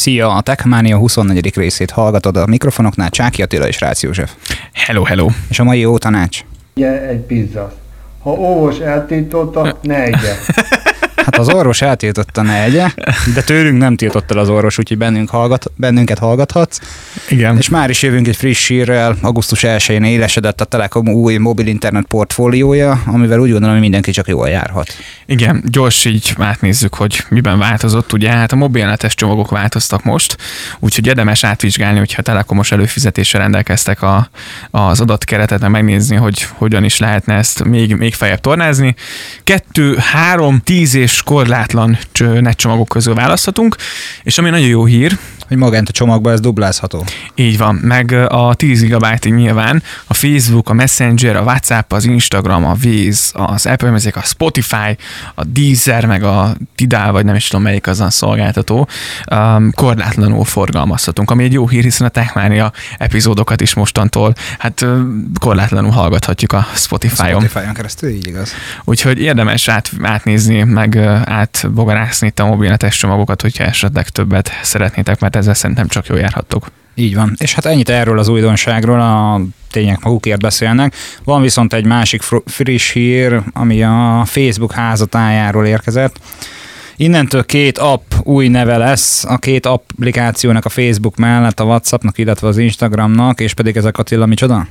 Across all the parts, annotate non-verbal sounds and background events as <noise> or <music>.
Szia, a Techmania 24. részét hallgatod a mikrofonoknál Csáki Attila és Rácz József. Hello, hello. És a mai jó tanács? Ugye egy pizza. Ha orvos eltiltotta, ne egye. <laughs> Hát az orvos eltiltotta ne egye, de tőlünk nem tiltott el az orvos, úgyhogy bennünk hallgat, bennünket hallgathatsz. Igen. És már is jövünk egy friss hírrel, augusztus 1-én élesedett a Telekom új mobil internet portfóliója, amivel úgy gondolom, hogy mindenki csak jól járhat. Igen, gyors így átnézzük, hogy miben változott. Ugye hát a mobilnetes csomagok változtak most, úgyhogy érdemes átvizsgálni, hogyha telekomos előfizetéssel rendelkeztek a, az adatkeretet, meg megnézni, hogy hogyan is lehetne ezt még, még feljebb tornázni. Kettő, három, tíz és korlátlan netcsomagok közül választhatunk, és ami nagyon jó hír, hogy magát a csomagban ez dublázható. Így van, meg a 10 GB nyilván, a Facebook, a Messenger, a WhatsApp, az Instagram, a Waze, az Apple Music, a Spotify, a Deezer, meg a Tidal, vagy nem is tudom melyik az a szolgáltató, um, korlátlanul forgalmazhatunk, ami egy jó hír, hiszen a Techmania epizódokat is mostantól hát korlátlanul hallgathatjuk a Spotify-on. Spotify-on keresztül, így igaz. Úgyhogy érdemes át, átnézni, meg átbogarászni itt a mobilnetes csomagokat, hogyha esetleg többet szeretnétek, mert ezzel szerintem csak jól járhattok. Így van. És hát ennyit erről az újdonságról, a tények magukért beszélnek. Van viszont egy másik friss hír, ami a Facebook házatájáról érkezett. Innentől két app új neve lesz, a két applikációnak a Facebook mellett, a Whatsappnak, illetve az Instagramnak, és pedig ezek Attila micsoda?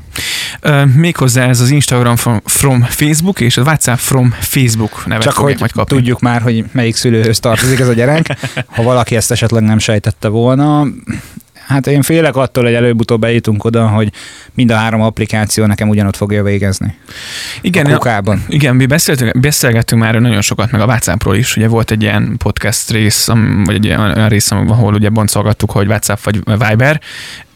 Uh, méghozzá ez az Instagram from, from Facebook, és a WhatsApp from Facebook nevet Csak hogy majd kapni. tudjuk már, hogy melyik szülőhöz tartozik ez a gyerek, <laughs> ha valaki ezt esetleg nem sejtette volna. Hát én félek attól, hogy előbb-utóbb bejutunk oda, hogy mind a három applikáció nekem ugyanott fogja végezni. Igen, a kukában. igen, mi beszéltünk, beszélgettünk már nagyon sokat, meg a WhatsAppról is. Ugye volt egy ilyen podcast rész, vagy egy olyan rész, ahol ugye boncolgattuk, hogy WhatsApp vagy Viber.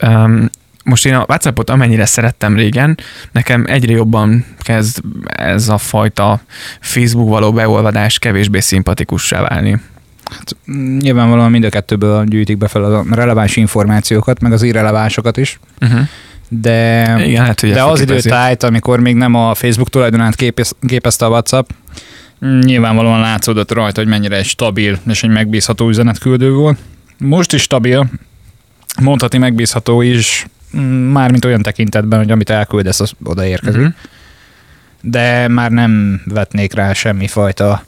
Um, most én a WhatsAppot amennyire szerettem régen, nekem egyre jobban kezd ez a fajta Facebook való beolvadás kevésbé szimpatikussá válni. Hát, nyilvánvalóan mind a kettőből gyűjtik be fel a releváns információkat, meg az irrelevánsokat is. Uh-huh. De, Igen, hát, de az időtájt, amikor még nem a Facebook tulajdonát képez, képezte a WhatsApp, nyilvánvalóan látszódott rajta, hogy mennyire egy stabil és egy megbízható üzenetküldő volt. Most is stabil, mondhatni megbízható is, mármint olyan tekintetben, hogy amit elküldesz, az odaérkezik. Uh-huh. De már nem vetnék rá semmifajta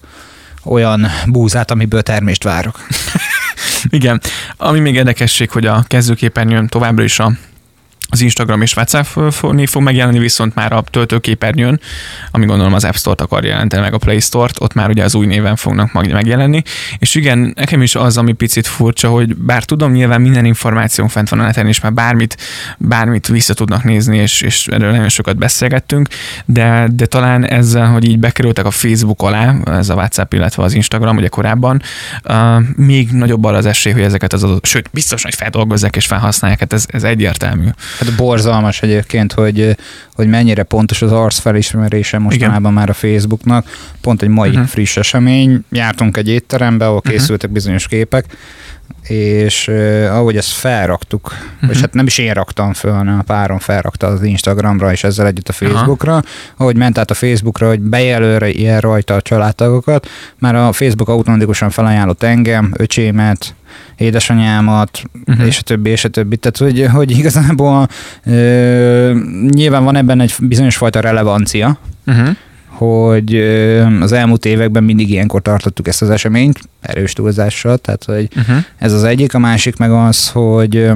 olyan búzát, amiből termést várok. <laughs> Igen. Ami még érdekesség, hogy a kezdőképernyőn továbbra is a az Instagram és WhatsApp fog megjelenni, viszont már a töltőképernyőn, ami gondolom az App Store-t akar jelenteni, meg a Play Store-t, ott már ugye az új néven fognak megjelenni. És igen, nekem is az, ami picit furcsa, hogy bár tudom, nyilván minden információ fent van a neten, és már bármit, bármit vissza tudnak nézni, és, és erről nagyon sokat beszélgettünk, de, de talán ezzel, hogy így bekerültek a Facebook alá, ez a WhatsApp, illetve az Instagram, ugye korábban, uh, még nagyobb az esély, hogy ezeket az adott, sőt, biztos, hogy feldolgozzák és felhasználják, hát ez, ez egyértelmű. Hát borzalmas egyébként, hogy, hogy mennyire pontos az arc felismerése mostanában Igen. már a Facebooknak. Pont egy mai uh-huh. friss esemény. Jártunk egy étterembe, ahol uh-huh. készültek bizonyos képek, és uh, ahogy ezt felraktuk, uh-huh. és hát nem is én raktam föl, hanem a párom felrakta az Instagramra, és ezzel együtt a Facebookra, Aha. ahogy ment át a Facebookra, hogy bejelölre ilyen rajta a családtagokat, már a Facebook automatikusan felajánlott engem, öcsémet, édesanyámat, uh-huh. és a többi, és a többi. Tehát, hogy, hogy igazából ö, nyilván van ebben egy bizonyos fajta relevancia, uh-huh hogy az elmúlt években mindig ilyenkor tartottuk ezt az eseményt, erős túlzással, tehát hogy uh-huh. ez az egyik, a másik meg az, hogy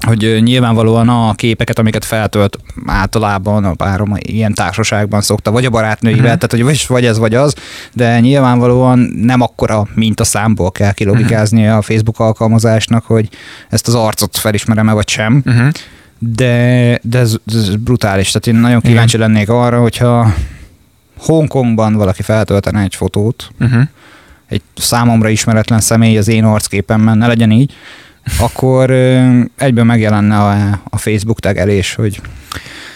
hogy nyilvánvalóan a képeket, amiket feltölt általában a párom ilyen társaságban szokta, vagy a barátnőivel, uh-huh. tehát hogy vagy, vagy ez, vagy az, de nyilvánvalóan nem akkora mint a számból kell kilogikázni uh-huh. a Facebook alkalmazásnak, hogy ezt az arcot felismerem-e, vagy sem. Uh-huh. De, de ez, ez brutális, tehát én nagyon kíváncsi Igen. lennék arra, hogyha Hongkongban valaki feltöltene egy fotót, uh-huh. egy számomra ismeretlen személy az én arcképemben, ne legyen így, akkor egyből megjelenne a, a Facebook tegelés, hogy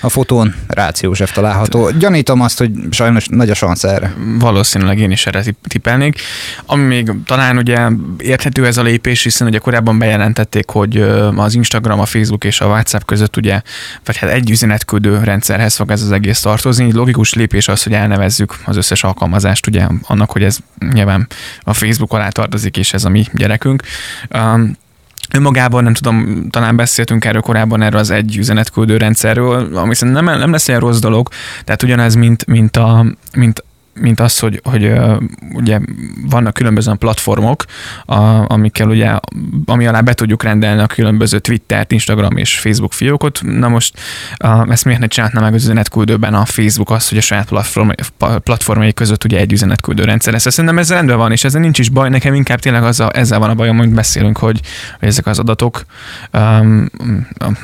a fotón Rácz József található. Gyanítom azt, hogy sajnos nagy a szansz erre. Valószínűleg én is erre tippelnék. Ami még talán ugye érthető ez a lépés, hiszen ugye korábban bejelentették, hogy az Instagram, a Facebook és a WhatsApp között ugye, vagy hát egy üzenetküldő rendszerhez fog ez az egész tartozni. Logikus lépés az, hogy elnevezzük az összes alkalmazást, ugye annak, hogy ez nyilván a Facebook alá tartozik, és ez a mi gyerekünk. Um, Önmagában nem tudom, talán beszéltünk erről korábban, erről az egy üzenetküldő rendszerről, ami szerintem nem, nem lesz egy rossz dolog, tehát ugyanez, mint, mint, a, mint mint az, hogy, hogy ugye vannak különböző platformok, a, amikkel ugye, ami alá be tudjuk rendelni a különböző Twitter, Instagram és Facebook fiókot. Na most ezt miért ne csinálna meg az üzenetküldőben a Facebook azt, hogy a saját platform, platformjai között ugye egy üzenetküldő rendszer lesz. Szerintem ez rendben van, és ezzel nincs is baj. Nekem inkább tényleg az a, ezzel van a bajom, hogy beszélünk, hogy, hogy ezek az adatok, um,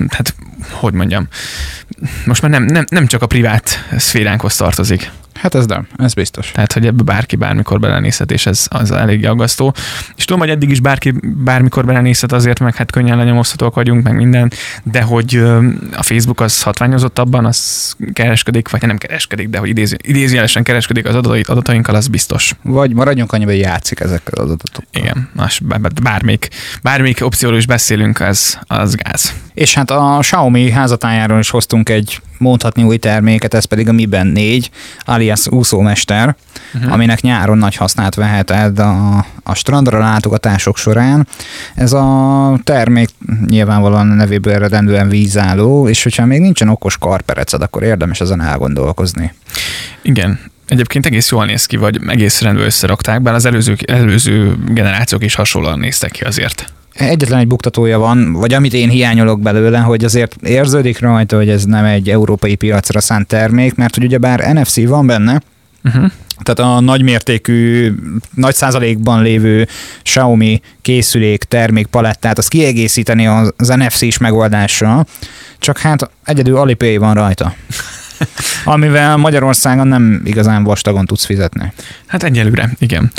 hát hogy mondjam, most már nem, nem, nem csak a privát szféránkhoz tartozik. Hát ez nem, ez biztos. Tehát, hogy ebbe bárki bármikor belenézhet, és ez az elég aggasztó. És tudom, hogy eddig is bárki bármikor belenézhet azért, meg hát könnyen lenyomozhatók vagyunk, meg minden, de hogy a Facebook az hatványozott abban, az kereskedik, vagy nem kereskedik, de hogy idézi, idézőjelesen kereskedik az adatait, adatainkkal, az biztos. Vagy maradjunk annyiba, hogy játszik ezekkel az adatokkal. Igen, más, bármelyik, bármelyik opcióról is beszélünk, az, az gáz. És hát a Xiaomi házatájáról is hoztunk egy mondhatni új terméket, ez pedig a Mi Band 4, alias úszómester, uh-huh. aminek nyáron nagy hasznát veheted a, a strandra látogatások során. Ez a termék nyilvánvalóan a nevéből eredendően vízálló, és hogyha még nincsen okos karpereced, akkor érdemes ezen elgondolkozni. Igen, Egyébként egész jól néz ki, vagy egész rendben összerakták, bár az előző, előző generációk is hasonlóan néztek ki azért. Egyetlen egy buktatója van, vagy amit én hiányolok belőle, hogy azért érződik rajta, hogy ez nem egy európai piacra szánt termék, mert hogy ugyebár NFC van benne, uh-huh. Tehát a nagymértékű, nagy százalékban lévő Xiaomi készülék, termék palettát, az kiegészíteni az NFC-s megoldással, csak hát egyedül Alipay van rajta. <laughs> Amivel Magyarországon nem igazán vastagon tudsz fizetni. Hát egyelőre, igen.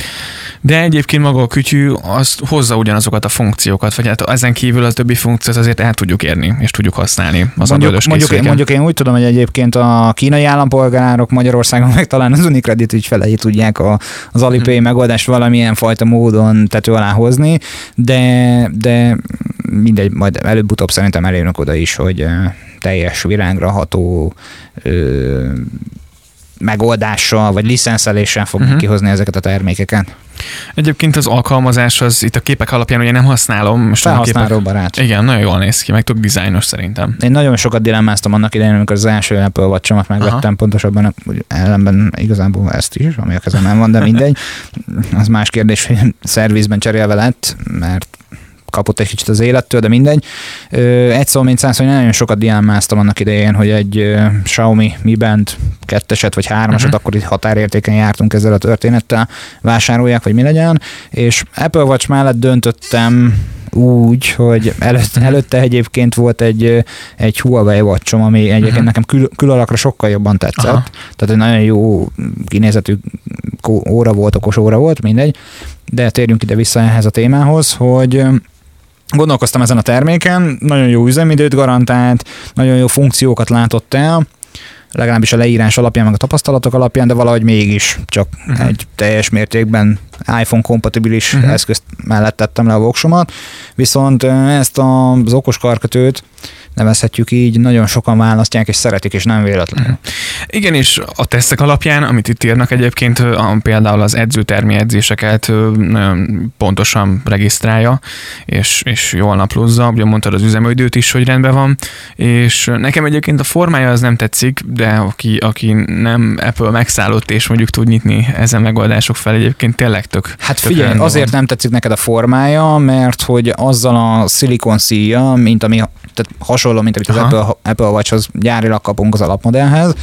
De egyébként maga a kütyű az hozza ugyanazokat a funkciókat, vagy hát ezen kívül a többi funkciót azért el tudjuk érni, és tudjuk használni az mondjuk, mondjuk, én, mondjuk én úgy tudom, hogy egyébként a kínai állampolgárok Magyarországon meg talán az Unicredit ügyfelei tudják a, az Alipay hmm. megoldást valamilyen fajta módon tető alá hozni, de, de mindegy, majd előbb-utóbb szerintem elérünk oda is, hogy teljes világra ható ö, megoldással vagy licenszeléssel fognak uh-huh. kihozni ezeket a termékeket. Egyébként az alkalmazás az itt a képek alapján ugye nem használom. Most Felhasználó barát. Igen, nagyon jól néz ki, meg tök dizájnos szerintem. Én nagyon sokat dilemmáztam annak idején, amikor az első Apple watch megvettem, Aha. pontosabban ellenben igazából ezt is, ami a kezemben van, de mindegy. <laughs> Az más kérdés, hogy szervizben cserélve lett, mert kapott egy kicsit az élettől, de mindegy. Egy szó, mint száz, hogy nagyon sokat diámáztam annak idején, hogy egy Xiaomi Mi Band ketteset vagy hármasat, uh-huh. akkor itt határértéken jártunk ezzel a történettel, vásárolják, vagy mi legyen, és Apple Watch mellett döntöttem úgy, hogy előtte, előtte egyébként volt egy, egy Huawei watch ami egyébként uh-huh. nekem kül, külalakra sokkal jobban tetszett. Aha. Tehát egy nagyon jó kinézetű óra volt, okos óra volt, mindegy. De térjünk ide vissza ehhez a témához, hogy Gondolkoztam ezen a terméken, nagyon jó üzemidőt garantált, nagyon jó funkciókat látott el, legalábbis a leírás alapján, meg a tapasztalatok alapján, de valahogy mégis csak uh-huh. egy teljes mértékben iPhone kompatibilis uh-huh. eszközt mellett tettem le a voksomat, viszont ezt az okos karkötőt nevezhetjük így, nagyon sokan választják és szeretik, és nem véletlenül. Uh-huh. Igen, és a tesztek alapján, amit itt írnak egyébként, a, például az edzőtermi edzéseket nagyon pontosan regisztrálja, és, és jól naplózza, ugye mondtad az üzemidőt is, hogy rendben van, és nekem egyébként a formája az nem tetszik, de aki, aki nem Apple megszállott, és mondjuk tud nyitni ezen megoldások fel, egyébként tényleg tök Hát tök figyelj, azért van. nem tetszik neked a formája, mert hogy azzal a szilikon szíja, mint ami tehát hasonló, mint amit az Apple, Apple Watch-hoz gyárilag kapunk az alapmodellhez,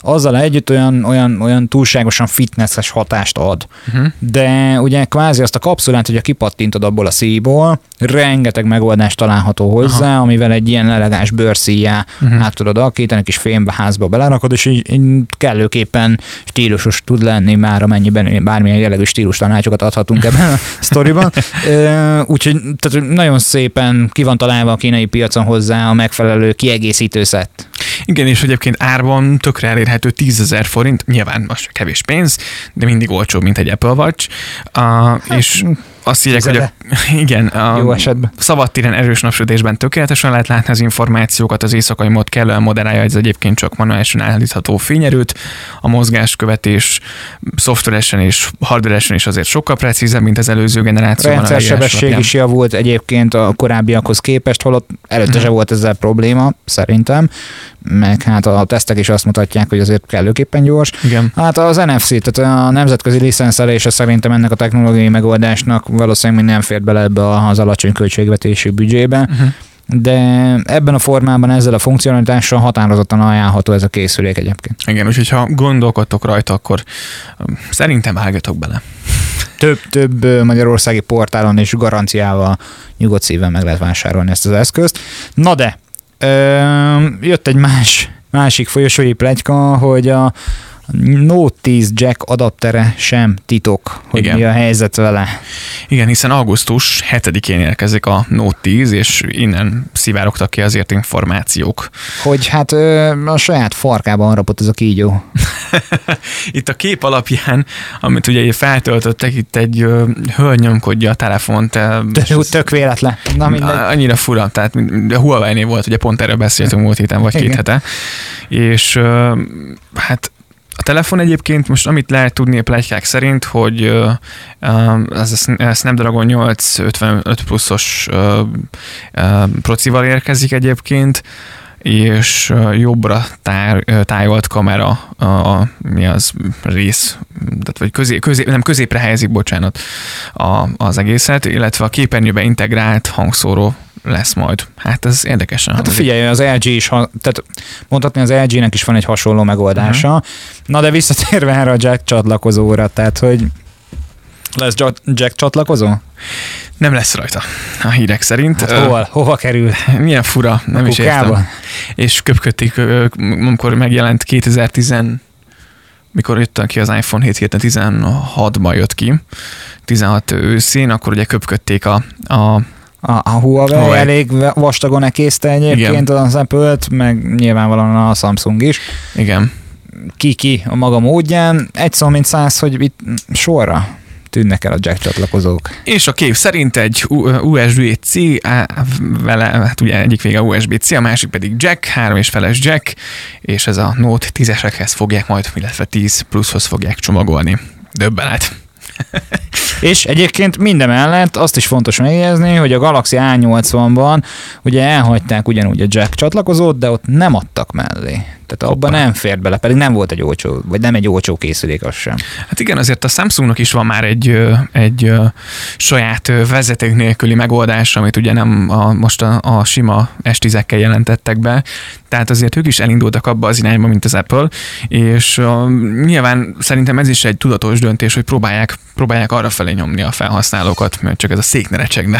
azzal együtt olyan, olyan, olyan túlságosan fitnesses hatást ad. Uh-huh. De ugye kvázi azt a kapszulát, hogyha kipattintod abból a szíjból, rengeteg megoldás található hozzá, Aha. amivel egy ilyen elegáns bőrszíjá uh-huh. át tudod alakítani, kis fémbe házba belerakod, és így, így kellőképpen stílusos tud lenni már, amennyiben bármilyen jellegű stílus tanácsokat adhatunk ebben a <laughs> sztoriban. Úgyhogy tehát nagyon szépen ki van találva a kínai piacon hozzá a megfelelő kiegészítő szett. Igen, és egyébként árban tökre elérhető 10 ezer forint, nyilván most kevés pénz, de mindig olcsóbb, mint egy Apple Watch. Uh, és azt írják, hogy a, <laughs> igen, a Jó esetben. szabadtéren erős napsütésben tökéletesen lehet látni az információkat, az éjszakai mód kellően moderálja ez egyébként csak manuálisan állítható fényerőt, a mozgáskövetés szoftveresen és hardveresen is azért sokkal precízebb, mint az előző generációban. A sebesség is javult egyébként a korábbiakhoz képest, holott előtte se volt ezzel probléma, szerintem meg hát a tesztek is azt mutatják, hogy azért kellőképpen gyors. Igen. Hát az NFC, tehát a nemzetközi licenszelése szerintem ennek a technológiai megoldásnak valószínűleg nem fért bele ebbe az alacsony költségvetési büdzsébe. Uh-huh de ebben a formában ezzel a funkcionalitással határozottan ajánlható ez a készülék egyébként. Igen, úgyhogy ha gondolkodtok rajta, akkor um, szerintem vágjatok bele. Több, több magyarországi portálon és garanciával nyugodt szívvel meg lehet vásárolni ezt az eszközt. Na de, jött egy más, másik folyosói plegyka, hogy a Note 10 jack adaptere sem titok, hogy Igen. mi a helyzet vele. Igen, hiszen augusztus 7-én érkezik a Note 10, és innen szivárogtak ki azért információk. Hogy hát a saját farkában rapott ez a kígyó. <laughs> itt a kép alapján, amit ugye feltöltöttek, itt egy hölgy nyomkodja a telefont. Tök, tök véletlen. Na, Annyira fura, tehát Huawei-nél volt, ugye pont erről beszéltünk múlt héten, vagy Igen. két hete. És hát a telefon egyébként. Most amit lehet tudni a plegykák szerint, hogy ez a Snapdragon 855 pluszos procival érkezik egyébként, és jobbra táj, tájolt kamera a, a, mi az rész, tehát vagy közé, közé, nem középre helyezik, bocsánat, a, az egészet, illetve a képernyőbe integrált hangszóró lesz majd. Hát ez érdekesen. Hát figyelj, az LG is, tehát mondhatni az LG-nek is van egy hasonló megoldása. Uh-huh. Na de visszatérve erre a jack csatlakozóra, tehát hogy lesz jack csatlakozó? Nem lesz rajta a hírek szerint. Hát hova, hova kerül? Milyen fura, nem a is kukába? értem. És köpködték, amikor megjelent 2010 mikor jött ki az iPhone 7 héten 16-ban jött ki, 16 őszén, akkor ugye köpködték a, a a, a Huawei, Huawei elég vastagon ekészte egyébként Igen. az Apple-t, meg nyilvánvalóan a Samsung is. Igen. Ki-ki a maga módján. Egy szó, mint száz, hogy itt sorra tűnnek el a jack csatlakozók. És a kép szerint egy USB-C, vele, hát ugye egyik vége USB-C, a másik pedig jack, három és feles jack, és ez a Note 10-esekhez fogják majd, illetve 10 pluszhoz fogják csomagolni. Döbbenet. <laughs> És egyébként minden mellett azt is fontos megjegyezni, hogy a Galaxy A80-ban ugye elhagyták ugyanúgy a jack csatlakozót, de ott nem adtak mellé. Tehát abban nem fért bele, pedig nem volt egy olcsó, vagy nem egy olcsó készülék az sem. Hát igen, azért a Samsungnak is van már egy, egy saját vezeték nélküli megoldás, amit ugye nem a, most a, a sima S10-ekkel jelentettek be, tehát azért ők is elindultak abba az irányba, mint az Apple, és uh, nyilván szerintem ez is egy tudatos döntés, hogy próbálják, próbálják arra felé nyomni a felhasználókat, mert csak ez a szék ne recsegne.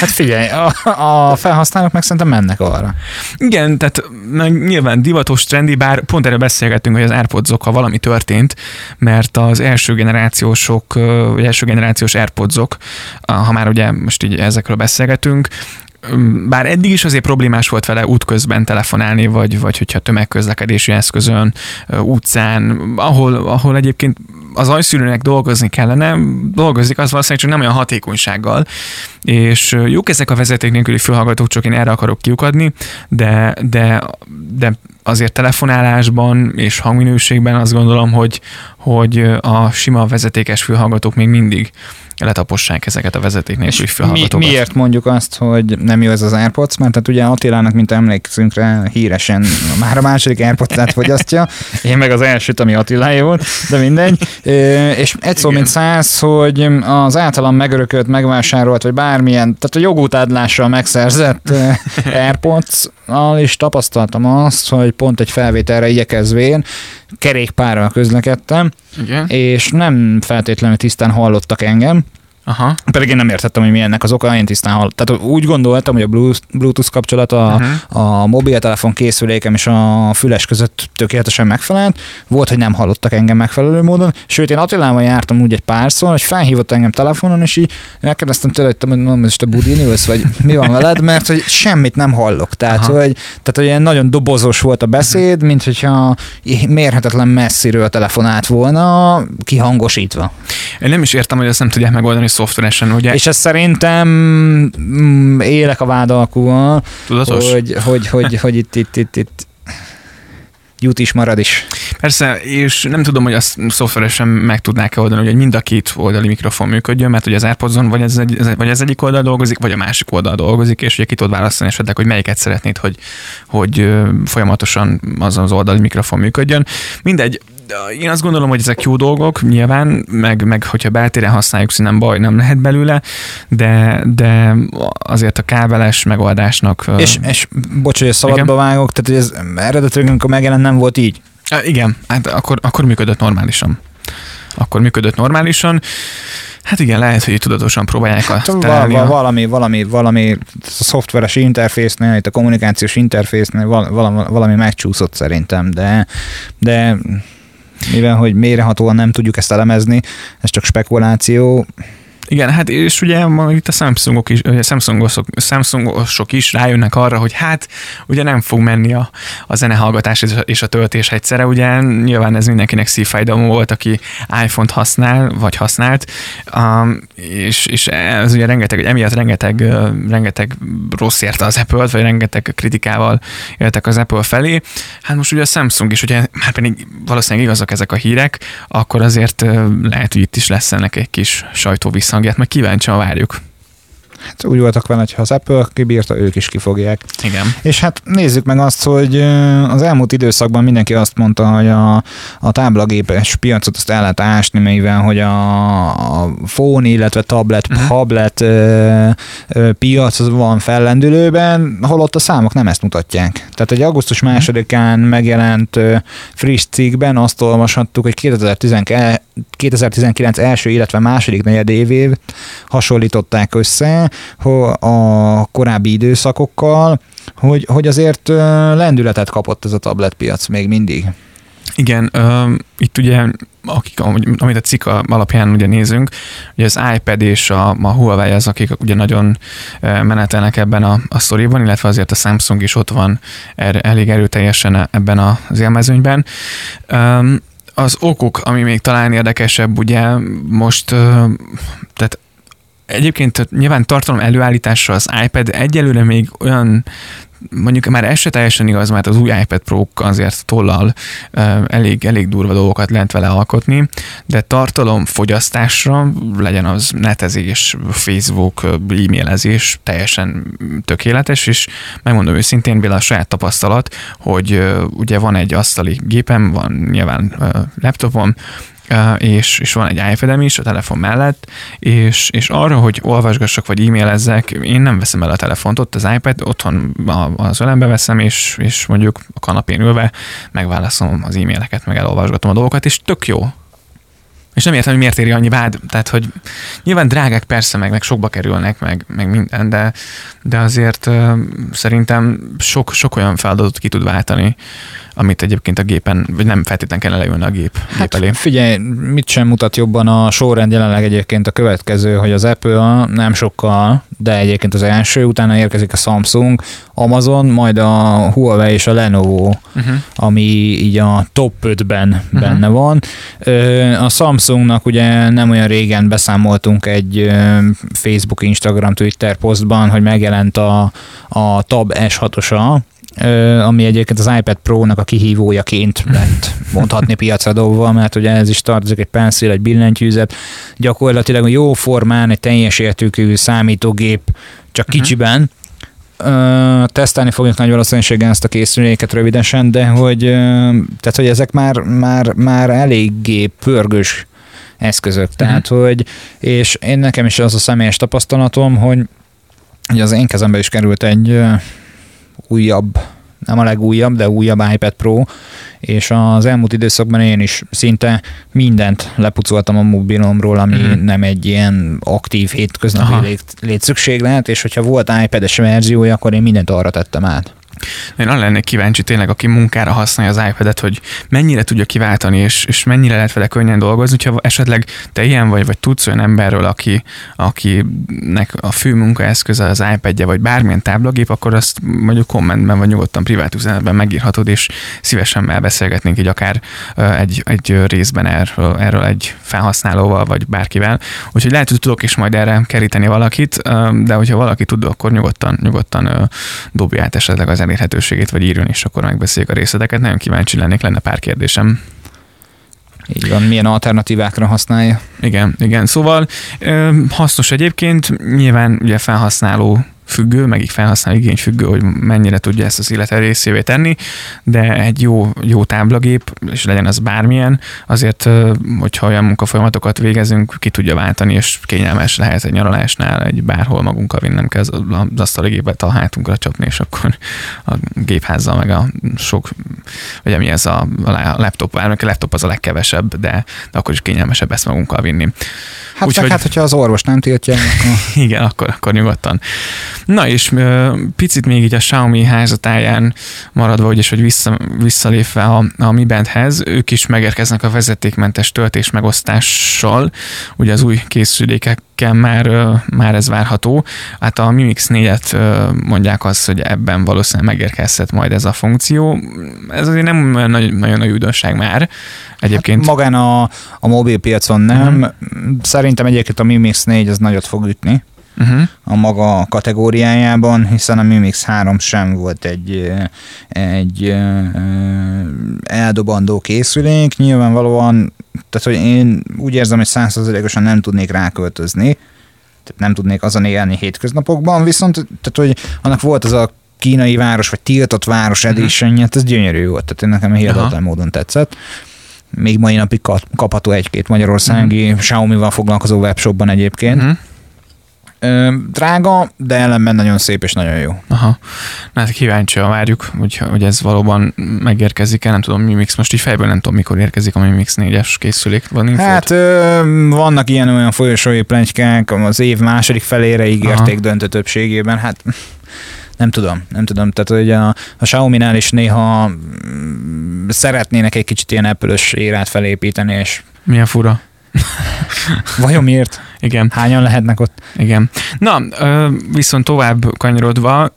Hát figyelj, a, a felhasználók meg szerintem mennek arra. Igen, tehát nyilván divatos, trendi, bár pont erre beszélgettünk, hogy az airpods ha valami történt, mert az első generációsok, vagy első generációs airpods ha már ugye most így ezekről beszélgetünk, bár eddig is azért problémás volt vele útközben telefonálni, vagy, vagy hogyha tömegközlekedési eszközön, utcán, ahol, ahol egyébként az ajszűrőnek dolgozni kellene, dolgozik, az valószínűleg csak nem olyan hatékonysággal, és jók ezek a vezeték nélküli fülhallgatók, csak én erre akarok kiukadni, de, de, de azért telefonálásban és hangminőségben azt gondolom, hogy, hogy a sima vezetékes fülhallgatók még mindig letapossák ezeket a vezeték nélküli fülhallgatókat. Mi, miért mondjuk azt, hogy nem jó ez az AirPods? Mert hát ugye Attilának, mint emlékszünk rá, híresen már a második AirPods-át fogyasztja, <laughs> én meg az elsőt, ami Attiláé volt, de mindegy. És egy szó, mint száz, hogy az általam megörökölt, megvásárolt, vagy bármilyen, tehát a jogútádlással megszerzett <laughs> AirPods-al is tapasztaltam azt, hogy pont egy felvételre igyekezvén kerékpárral közlekedtem, Igen. és nem feltétlenül tisztán hallottak engem, Aha. Pedig én nem értettem, hogy mi ennek az oka, én tisztán hall. Tehát úgy gondoltam, hogy a Bluetooth kapcsolat a, uh-huh. a mobiltelefon készülékem és a füles között tökéletesen megfelelt. Volt, hogy nem hallottak engem megfelelő módon. Sőt, én Attilával jártam úgy egy párszor, hogy felhívott engem telefonon, és így megkérdeztem tőle, hogy te most a budin ülsz, vagy mi van veled, <laughs> mert hogy semmit nem hallok. Tehát, hogy, tehát hogy ilyen nagyon dobozos volt a beszéd, uh-huh. mint hogyha mérhetetlen messziről telefonált volna, kihangosítva. Én nem is értem, hogy ezt nem tudják megoldani szoftveresen, ugye? És ez szerintem mm, élek a vádalkúval, Tudatos? hogy, hogy, hogy, hogy itt, itt, itt, itt jut is, marad is. Persze, és nem tudom, hogy azt szoftveresen meg tudnák-e oldani, hogy mind a két oldali mikrofon működjön, mert ugye az airpods vagy ez, egy, vagy ez egyik oldal dolgozik, vagy a másik oldal dolgozik, és ugye ki tudod választani esetleg, hogy melyiket szeretnéd, hogy, hogy folyamatosan az az oldali mikrofon működjön. Mindegy, én azt gondolom, hogy ezek jó dolgok, nyilván, meg, meg hogyha beltéren használjuk, nem baj, nem lehet belőle, de, de azért a kábeles megoldásnak... És, és bocs, hogy a szabadba vágok, tehát ez eredetileg, amikor megjelent, nem volt így. Igen, hát akkor, akkor működött normálisan. Akkor működött normálisan. Hát igen, lehet, hogy tudatosan próbálják hát, a valami, valami, valami, valami a szoftveres interfésznél, itt a kommunikációs interfésznél valami, valami megcsúszott szerintem, de, de mivel hogy mélyrehatóan nem tudjuk ezt elemezni, ez csak spekuláció, igen, hát és ugye itt a Samsungok is, Samsungosok, Samsungosok is rájönnek arra, hogy hát ugye nem fog menni a, a zenehallgatás és a töltés egyszerre, ugye nyilván ez mindenkinek szívfájdalmú volt, aki iPhone-t használ, vagy használt, um, és, és ez ugye rengeteg, emiatt rengeteg, rengeteg rossz érte az apple vagy rengeteg kritikával éltek az Apple felé. Hát most ugye a Samsung is, ugye már pedig valószínűleg igazak ezek a hírek, akkor azért lehet, hogy itt is lesz ennek egy kis sajtó visszhangját, meg kíváncsian várjuk. Hát úgy voltak vele, hogy ha az Apple kibírta, ők is kifogják. Igen. És hát nézzük meg azt, hogy az elmúlt időszakban mindenki azt mondta, hogy a, a táblagépes piacot azt el lehet ásni, mivel hogy a, a phone, illetve tablet, uh-huh. tablet ö, ö, piac van fellendülőben, holott a számok nem ezt mutatják. Tehát egy augusztus mhm. másodikán megjelent ö, friss cikkben azt olvashattuk, hogy 2019, 2019 első, illetve második negyedévév hasonlították össze, a korábbi időszakokkal, hogy, hogy azért lendületet kapott ez a tabletpiac még mindig. Igen, uh, itt ugye, akik, amit a cikk alapján ugye nézünk, ugye az iPad és a, a Huawei az, akik ugye nagyon menetelnek ebben a, a sztoriban, illetve azért a Samsung is ott van er, elég erőteljesen ebben az élmezőnyben. Um, az okok, ami még talán érdekesebb, ugye most, tehát Egyébként nyilván tartalom előállításra az iPad egyelőre még olyan mondjuk már ez se teljesen igaz, mert az új iPad pro azért tollal elég, elég durva dolgokat lehet vele alkotni, de tartalom fogyasztásra, legyen az netezés, Facebook, e-mailezés, teljesen tökéletes, és megmondom őszintén, például a saját tapasztalat, hogy ugye van egy asztali gépem, van nyilván laptopom, és, és van egy ipad is a telefon mellett, és, és arra, hogy olvasgassak vagy e-mailezzek, én nem veszem el a telefont, ott az iPad, otthon az ölembe veszem, és, és mondjuk a kanapén ülve megválaszolom az e-maileket, meg elolvasgatom a dolgokat, és tök jó. És nem értem, hogy miért éri annyi vád. Tehát, hogy nyilván drágák persze, meg, meg sokba kerülnek, meg, meg minden, de, de azért uh, szerintem sok, sok olyan feladatot ki tud váltani, amit egyébként a gépen, vagy nem feltétlenül kell leülni a gép, hát gép elé. Figyelj, mit sem mutat jobban a sorrend jelenleg egyébként a következő, hogy az Apple nem sokkal, de egyébként az első, utána érkezik a Samsung, Amazon, majd a Huawei és a Lenovo, uh-huh. ami így a top 5-ben uh-huh. benne van. A Samsungnak ugye nem olyan régen beszámoltunk egy Facebook, Instagram, Twitter posztban, hogy megjelent a, a Tab S6-osa, ami egyébként az iPad Pro-nak a kihívójaként lett mondhatni piacra dobva, mert ugye ez is tartozik egy penszél, egy billentyűzet, gyakorlatilag jó formán egy teljes értékű számítógép, csak uh-huh. kicsiben, Uh, tesztelni fogjuk nagy valószínűséggel ezt a készüléket rövidesen, de hogy, uh, tehát, hogy ezek már, már, már eléggé pörgős eszközök. Uh-huh. Tehát, hogy, és én nekem is az a személyes tapasztalatom, hogy, hogy az én kezembe is került egy újabb, nem a legújabb, de újabb iPad Pro, és az elmúlt időszakban én is szinte mindent lepucoltam a mobilomról, ami mm. nem egy ilyen aktív hétköznapi lét, létszükséglet, és hogyha volt iPad-es verziója, akkor én mindent arra tettem át. Én arra lennék kíváncsi tényleg, aki munkára használja az iPad-et, hogy mennyire tudja kiváltani, és, és mennyire lehet vele könnyen dolgozni. Ha esetleg te ilyen vagy, vagy tudsz olyan emberről, aki, akinek a fő munkaeszköze az iPad-je, vagy bármilyen táblagép, akkor azt mondjuk kommentben, vagy nyugodtan privát üzenetben megírhatod, és szívesen elbeszélgetnénk így akár egy, egy részben erről, erről egy felhasználóval, vagy bárkivel. Úgyhogy lehet, hogy tudok is majd erre keríteni valakit, de hogyha valaki tud, akkor nyugodtan, nyugodtan dobja át esetleg az elérhetőségét, vagy írjon, és akkor megbeszéljük a részleteket. Nagyon kíváncsi lennék, lenne pár kérdésem. Így van, milyen alternatívákra használja. Igen, igen. Szóval hasznos egyébként, nyilván ugye felhasználó függő, meg így felhasználó igény függő, hogy mennyire tudja ezt az élete részévé tenni, de egy jó, jó táblagép, és legyen az bármilyen, azért, hogyha olyan munkafolyamatokat végezünk, ki tudja váltani, és kényelmes lehet egy nyaralásnál, egy bárhol magunkkal vinnem kell az asztali gépet a hátunkra csapni, és akkor a gépházzal meg a sok, vagy mi ez a, a laptop, a laptop az a legkevesebb, de, de akkor is kényelmesebb ezt magunkkal vinni. Hát Úgy, csak hogy... hát, hogyha az orvos nem tiltja. Akkor... <laughs> Igen, akkor, akkor nyugodtan. Na és picit még így a Xiaomi házatáján maradva, úgyis, hogy vissza, visszalépve a, a Mi Bandhez, ők is megérkeznek a vezetékmentes töltés megosztással, ugye az új készülékekkel már, már ez várható. Hát a Mi Mix 4-et mondják azt, hogy ebben valószínűleg megérkezhet majd ez a funkció. Ez azért nem olyan nagy, nagyon nagy újdonság már, egyébként. Hát magán a, a mobil piacon nem. Uh-huh. Szerintem egyébként a Mi Mix 4 az nagyot fog ütni uh-huh. a maga kategóriájában, hiszen a Mimix 3 sem volt egy, egy eldobandó készülék. Nyilvánvalóan, tehát hogy én úgy érzem, hogy százszerzelékosan nem tudnék ráköltözni, tehát nem tudnék azon élni hétköznapokban, viszont tehát, hogy annak volt az a kínai város, vagy tiltott város mhm. edition uh-huh. ez gyönyörű volt, tehát nekem hihetetlen módon tetszett még mai napig kapható egy-két magyarországi uh-huh. Xiaomi-val foglalkozó webshopban egyébként. Uh-huh. Drága, de ellenben nagyon szép és nagyon jó. Aha. Na hát kíváncsian várjuk, hogy, hogy ez valóban megérkezik-e, nem tudom, Mi Mix most így fejből nem tudom, mikor érkezik a Mi Mix 4-es készülék. Van infót? Hát ö, vannak ilyen olyan folyosói plenykák, az év második felére ígérték Aha. döntő többségében, hát nem tudom, nem tudom. Tehát, hogy a, a Xiaomi-nál is néha mm, szeretnének egy kicsit ilyen apple érát felépíteni, és... Milyen fura. Vajon miért? Igen. Hányan lehetnek ott? Igen. Na, viszont tovább kanyarodva,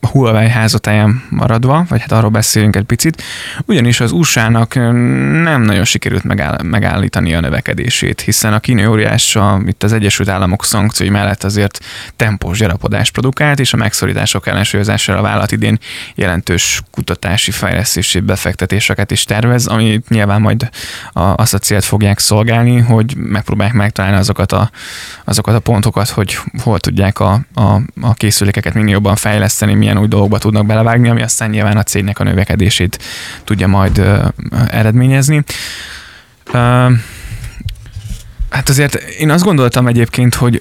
Huawei házatáján maradva, vagy hát arról beszélünk egy picit, ugyanis az USA-nak nem nagyon sikerült megáll, megállítani a növekedését, hiszen a kínai óriás a, itt az Egyesült Államok szankciói mellett azért tempós gyarapodást produkált, és a megszorítások ellensúlyozására a vállalat idén jelentős kutatási fejlesztési befektetéseket is tervez, ami nyilván majd a, azt a célt fogják szolgálni, hogy megpróbálják megtalálni azokat a, azokat a pontokat, hogy hol tudják a, a, a készülékeket minél jobban fejleszteni, milyen új dolgokba tudnak belevágni, ami aztán nyilván a cégnek a növekedését tudja majd eredményezni. Hát azért én azt gondoltam egyébként, hogy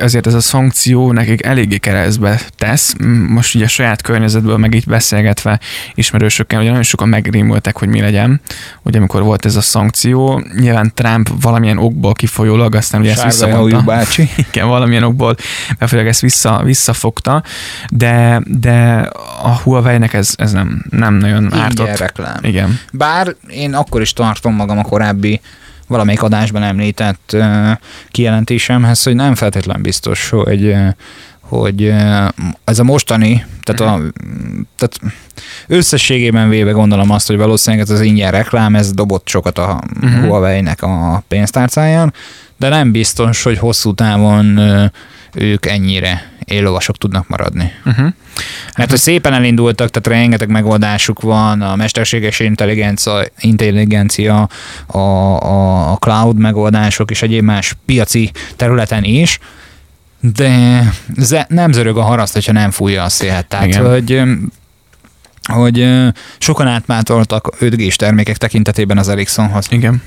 azért ez a szankció nekik eléggé keresztbe tesz. Most ugye a saját környezetből meg így beszélgetve ismerősökkel, hogy nagyon sokan megrémültek, hogy mi legyen, hogy amikor volt ez a szankció. Nyilván Trump valamilyen okból kifolyólag, aztán ugye ezt visszafogta. bácsi. <laughs> Igen, valamilyen okból befolyólag ezt vissza, visszafogta, de, de a Huawei-nek ez, ez nem, nem nagyon ártott. Igen, reklám. Igen. Bár én akkor is tartom magam a korábbi valamelyik adásban említett kijelentésemhez, hogy nem feltétlen biztos, hogy hogy ez a mostani, tehát, a, tehát összességében véve gondolom azt, hogy valószínűleg ez az ingyen reklám, ez dobott sokat a uh-huh. Huawei-nek a pénztárcáján, de nem biztos, hogy hosszú távon ők ennyire éllovasok tudnak maradni. Uh-huh. Mert hogy szépen elindultak, tehát rengeteg megoldásuk van, a mesterséges intelligencia, intelligencia a, a, a cloud megoldások és egyéb más piaci területen is, de nem zörög a haraszt, hogyha nem fújja a szél. Tehát, Igen. hogy hogy sokan átmátoltak 5 g termékek tekintetében az Ericssonhoz. Igen.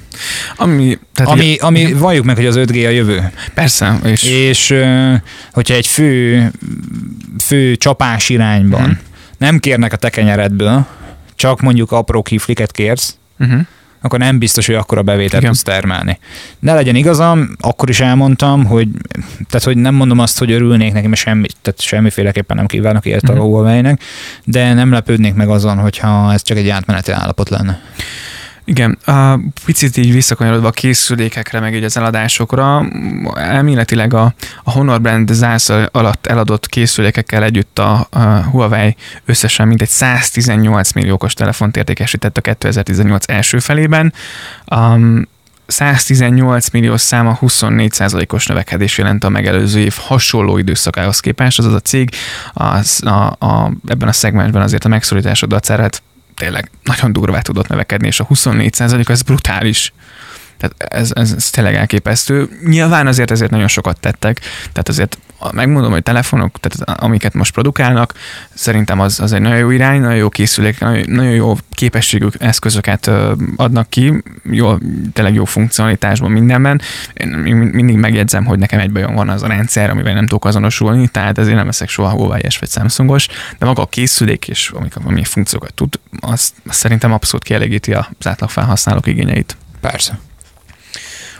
Ami, tehát ami, ugye, ami igen. valljuk meg, hogy az 5G a jövő. Persze. És, és hogyha egy fő, fő csapás irányban uh-huh. nem kérnek a tekenyeredből, csak mondjuk apró kifliket kérsz, uh-huh. Akkor nem biztos, hogy akkor a bevételt tudsz termelni. Ne legyen igazam, akkor is elmondtam, hogy, tehát, hogy nem mondom azt, hogy örülnék neki, mert semmi, tehát semmiféleképpen nem kívánok ilyet uh-huh. a de nem lepődnék meg azon, hogyha ez csak egy átmeneti állapot lenne. Igen, a picit így visszakanyarodva a készülékekre, meg így az eladásokra, elméletileg a, a Honor brand zász alatt eladott készülékekkel együtt a, a Huawei összesen mintegy 118 milliókos telefont értékesített a 2018 első felében. Um, 118 millió száma 24%-os növekedés jelent a megelőző év hasonló időszakához képest, azaz a cég az, a, a, ebben a szegmensben azért a megszorításod dacára tényleg nagyon durvá tudott növekedni, és a 24% az brutális. Tehát ez, ez, ez tényleg elképesztő. Nyilván azért ezért nagyon sokat tettek, tehát azért megmondom, hogy telefonok, tehát amiket most produkálnak, szerintem az, az egy nagyon jó irány, nagyon jó készülék, nagyon jó képességű eszközöket adnak ki, jó, tényleg jó funkcionalitásban mindenben. Én mindig megjegyzem, hogy nekem egyben van az a rendszer, amivel nem tudok azonosulni, tehát ezért nem leszek soha Huawei-es vagy Samsungos, de maga a készülék és amik, ami funkciókat tud, azt, azt szerintem abszolút kielégíti az átlag felhasználók igényeit. Persze.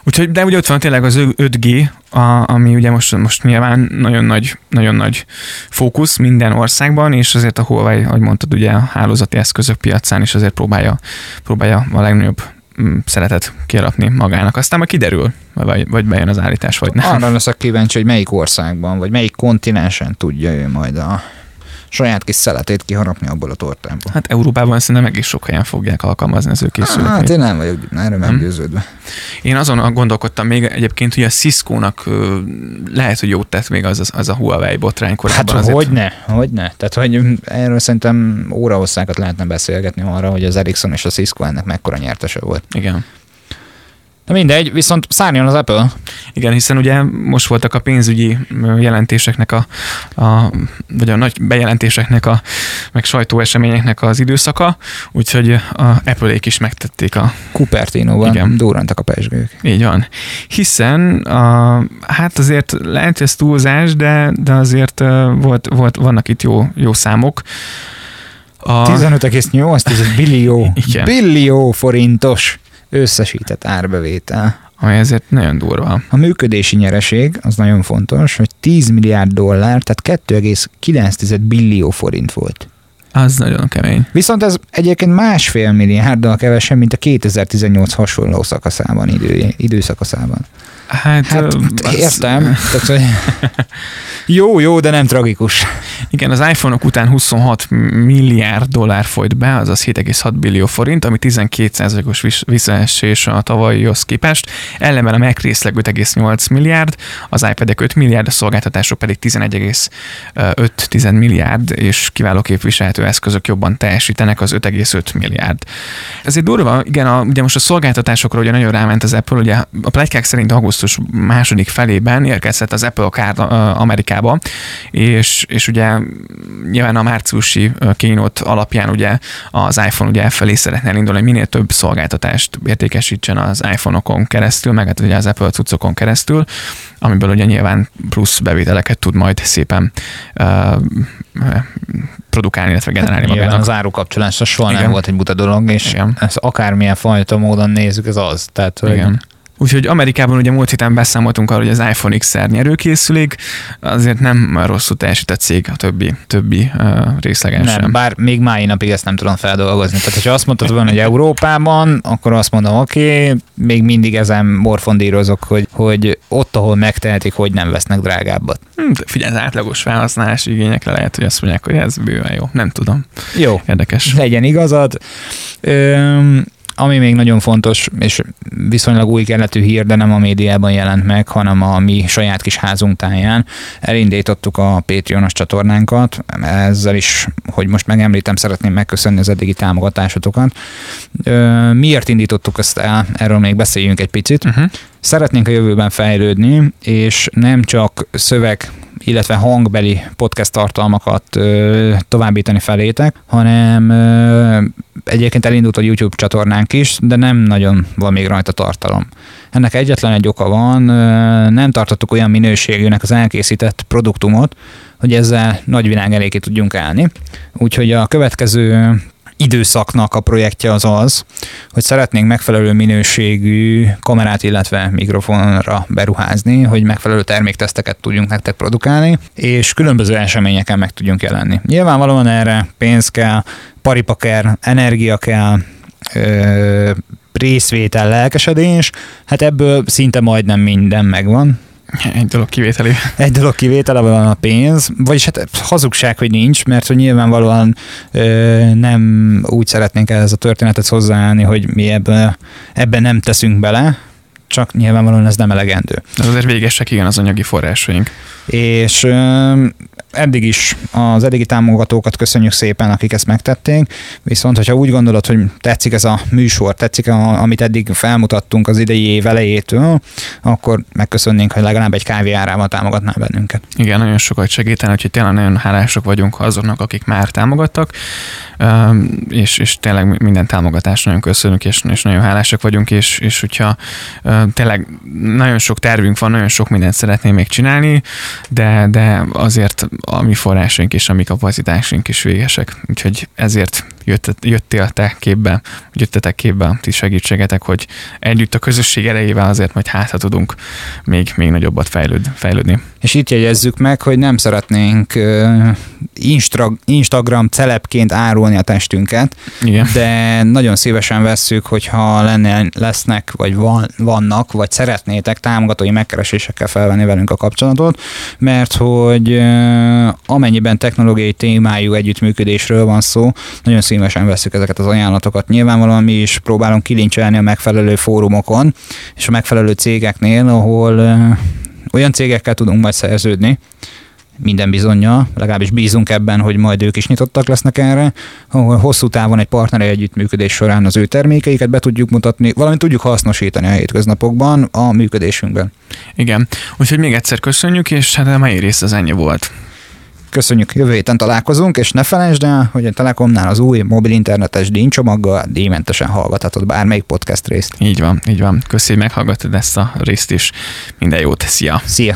Úgyhogy, de ugye ott van tényleg az 5G, a, ami ugye most, most nyilván nagyon nagy, nagyon nagy fókusz minden országban, és azért a Huawei, ahogy mondtad, ugye a hálózati eszközök piacán is azért próbálja, próbálja a legnagyobb mm, szeretet kiaratni magának. Aztán majd kiderül, vagy, vagy bejön az állítás, vagy nem. Arra leszek kíváncsi, hogy melyik országban, vagy melyik kontinensen tudja ő majd a saját kis szeletét kiharapni abból a tortából. Hát Európában szerintem meg is sok helyen fogják alkalmazni az ő készülékeit. Hát én nem vagyok erről nem győződve. Én azon gondolkodtam még egyébként, hogy a Cisco-nak lehet, hogy jót tett még az, az, a Huawei botrány korábban. Hát hogy ne, hogy ne. Tehát, hogy erről szerintem órahosszákat lehetne beszélgetni arra, hogy az Ericsson és a Cisco ennek mekkora nyertese volt. Igen. Na mindegy, viszont szárnyon az Apple. Igen, hiszen ugye most voltak a pénzügyi jelentéseknek a, a vagy a nagy bejelentéseknek a, meg sajtóeseményeknek az időszaka, úgyhogy a Apple-ék is megtették a... Cupertino-ban igen. durrantak a pesgők. Így van. Hiszen a, hát azért lehet, ez túlzás, de, de azért volt, volt, vannak itt jó, jó számok. A... 15,8 billió, billió forintos összesített árbevétel. Ami ezért nagyon durva. A működési nyereség, az nagyon fontos, hogy 10 milliárd dollár, tehát 2,9 billió forint volt. Az nagyon kemény. Viszont ez egyébként másfél milliárddal kevesebb, mint a 2018 hasonló szakaszában, idő, időszakaszában. Hát, hát értem. Tehát, hogy <laughs> jó, jó, de nem tragikus. Igen, az iPhone-ok után 26 milliárd dollár folyt be, azaz 7,6 billió forint, ami 12%-os visszaesés a tavalyihoz képest. Ellenben a Mac részleg 5,8 milliárd, az iPad-ek 5 milliárd, a szolgáltatások pedig 11,5 milliárd, és kiváló képviselhető eszközök jobban teljesítenek az 5,5 milliárd. Ezért durva, igen, a, ugye most a szolgáltatásokra ugye nagyon ráment az Apple, ugye a plegykák szerint augusztus második felében érkezett az Apple Card Amerikába, és, és ugye nyilván a márciusi kínót alapján ugye az iPhone ugye felé szeretne elindulni, hogy minél több szolgáltatást értékesítsen az iPhone-okon keresztül, meg hát ugye az Apple cuccokon keresztül, amiből ugye nyilván plusz bevételeket tud majd szépen uh, produkálni, illetve generálni hát magának. Az árukapcsolás soha Igen. nem volt egy buta dolog, és Igen. ezt akármilyen fajta módon nézzük, ez az. Tehát, hogy Igen. Úgyhogy Amerikában ugye múlt héten beszámoltunk arról, hogy az iPhone XR nyerőkészülék, azért nem rosszul teljesít a cég a többi, többi uh, részlegen nem, sem. Bár még mai napig ezt nem tudom feldolgozni. Tehát, ha azt mondtad volna, hogy Európában, akkor azt mondom, oké, okay, még mindig ezen morfondírozok, hogy, hogy ott, ahol megtehetik, hogy nem vesznek drágábbat. Hm, figyelj, az átlagos felhasználási igényekre lehet, hogy azt mondják, hogy ez bőven jó. Nem tudom. Jó. Érdekes. Legyen igazad. Üm, ami még nagyon fontos, és viszonylag új keletű hír, de nem a médiában jelent meg, hanem a mi saját kis házunk táján. Elindítottuk a Patreonos csatornánkat, ezzel is, hogy most megemlítem, szeretném megköszönni az eddigi támogatásotokat. Miért indítottuk ezt el? Erről még beszéljünk egy picit. Uh-huh. Szeretnénk a jövőben fejlődni, és nem csak szöveg illetve hangbeli podcast tartalmakat továbbítani felétek, hanem egyébként elindult a YouTube csatornánk is, de nem nagyon van még rajta tartalom. Ennek egyetlen egy oka van, nem tartottuk olyan minőségűnek az elkészített produktumot, hogy ezzel nagyvilág elé tudjunk állni. Úgyhogy a következő időszaknak a projektje az az, hogy szeretnénk megfelelő minőségű kamerát, illetve mikrofonra beruházni, hogy megfelelő termékteszteket tudjunk nektek produkálni, és különböző eseményeken meg tudjunk jelenni. Nyilvánvalóan erre pénz kell, paripa kell, energia kell, ö, részvétel, lelkesedés, hát ebből szinte majdnem minden megvan. Egy dolog kivételi. Egy dolog kivétele van a pénz, vagyis hát hazugság, hogy nincs, mert hogy nyilvánvalóan ö, nem úgy szeretnénk ehhez a történetet hozzáállni, hogy mi ebben, ebben nem teszünk bele, csak nyilvánvalóan ez nem elegendő. De azért végesek igen az anyagi forrásaink. És eddig is az eddigi támogatókat köszönjük szépen, akik ezt megtették, viszont hogyha úgy gondolod, hogy tetszik ez a műsor, tetszik, a, amit eddig felmutattunk az idei év elejétől, akkor megköszönnénk, hogy legalább egy kávé árával támogatnál bennünket. Igen, nagyon sokat segítene, úgyhogy tényleg nagyon hálások vagyunk azoknak, akik már támogattak, és, és tényleg minden támogatást nagyon köszönjük, és, és nagyon hálásak vagyunk, és, és hogyha tényleg nagyon sok tervünk van, nagyon sok mindent szeretném még csinálni, de, de azért a mi forrásunk és a mi kapacitásunk is végesek. Úgyhogy ezért jött, jöttél te képbe, jöttetek képbe a ti segítségetek, hogy együtt a közösség erejével azért majd hát tudunk még, még nagyobbat fejlőd, fejlődni. És itt jegyezzük meg, hogy nem szeretnénk Instra, Instagram celebként árulni a testünket, Igen. de nagyon szívesen vesszük, hogyha lenne, lesznek, vagy van, vannak, vagy szeretnétek támogatói megkeresésekkel felvenni velünk a kapcsolatot, mert hogy amennyiben technológiai témájú együttműködésről van szó, nagyon szívesen veszük ezeket az ajánlatokat. Nyilvánvalóan mi is próbálunk kilincselni a megfelelő fórumokon, és a megfelelő cégeknél, ahol olyan cégekkel tudunk majd szerződni, minden bizonyja, legalábbis bízunk ebben, hogy majd ők is nyitottak lesznek erre, ahol hosszú távon egy partneri együttműködés során az ő termékeiket be tudjuk mutatni, valamint tudjuk hasznosítani a hétköznapokban a működésünkben. Igen, úgyhogy még egyszer köszönjük, és hát a mai rész az ennyi volt. Köszönjük, jövő héten találkozunk, és ne felejtsd el, hogy a Telekomnál az új mobil internetes díjcsomaggal díjmentesen hallgathatod bármelyik podcast részt. Így van, így van. Köszönjük, hogy meghallgattad ezt a részt is. Minden jót, szia! Szia!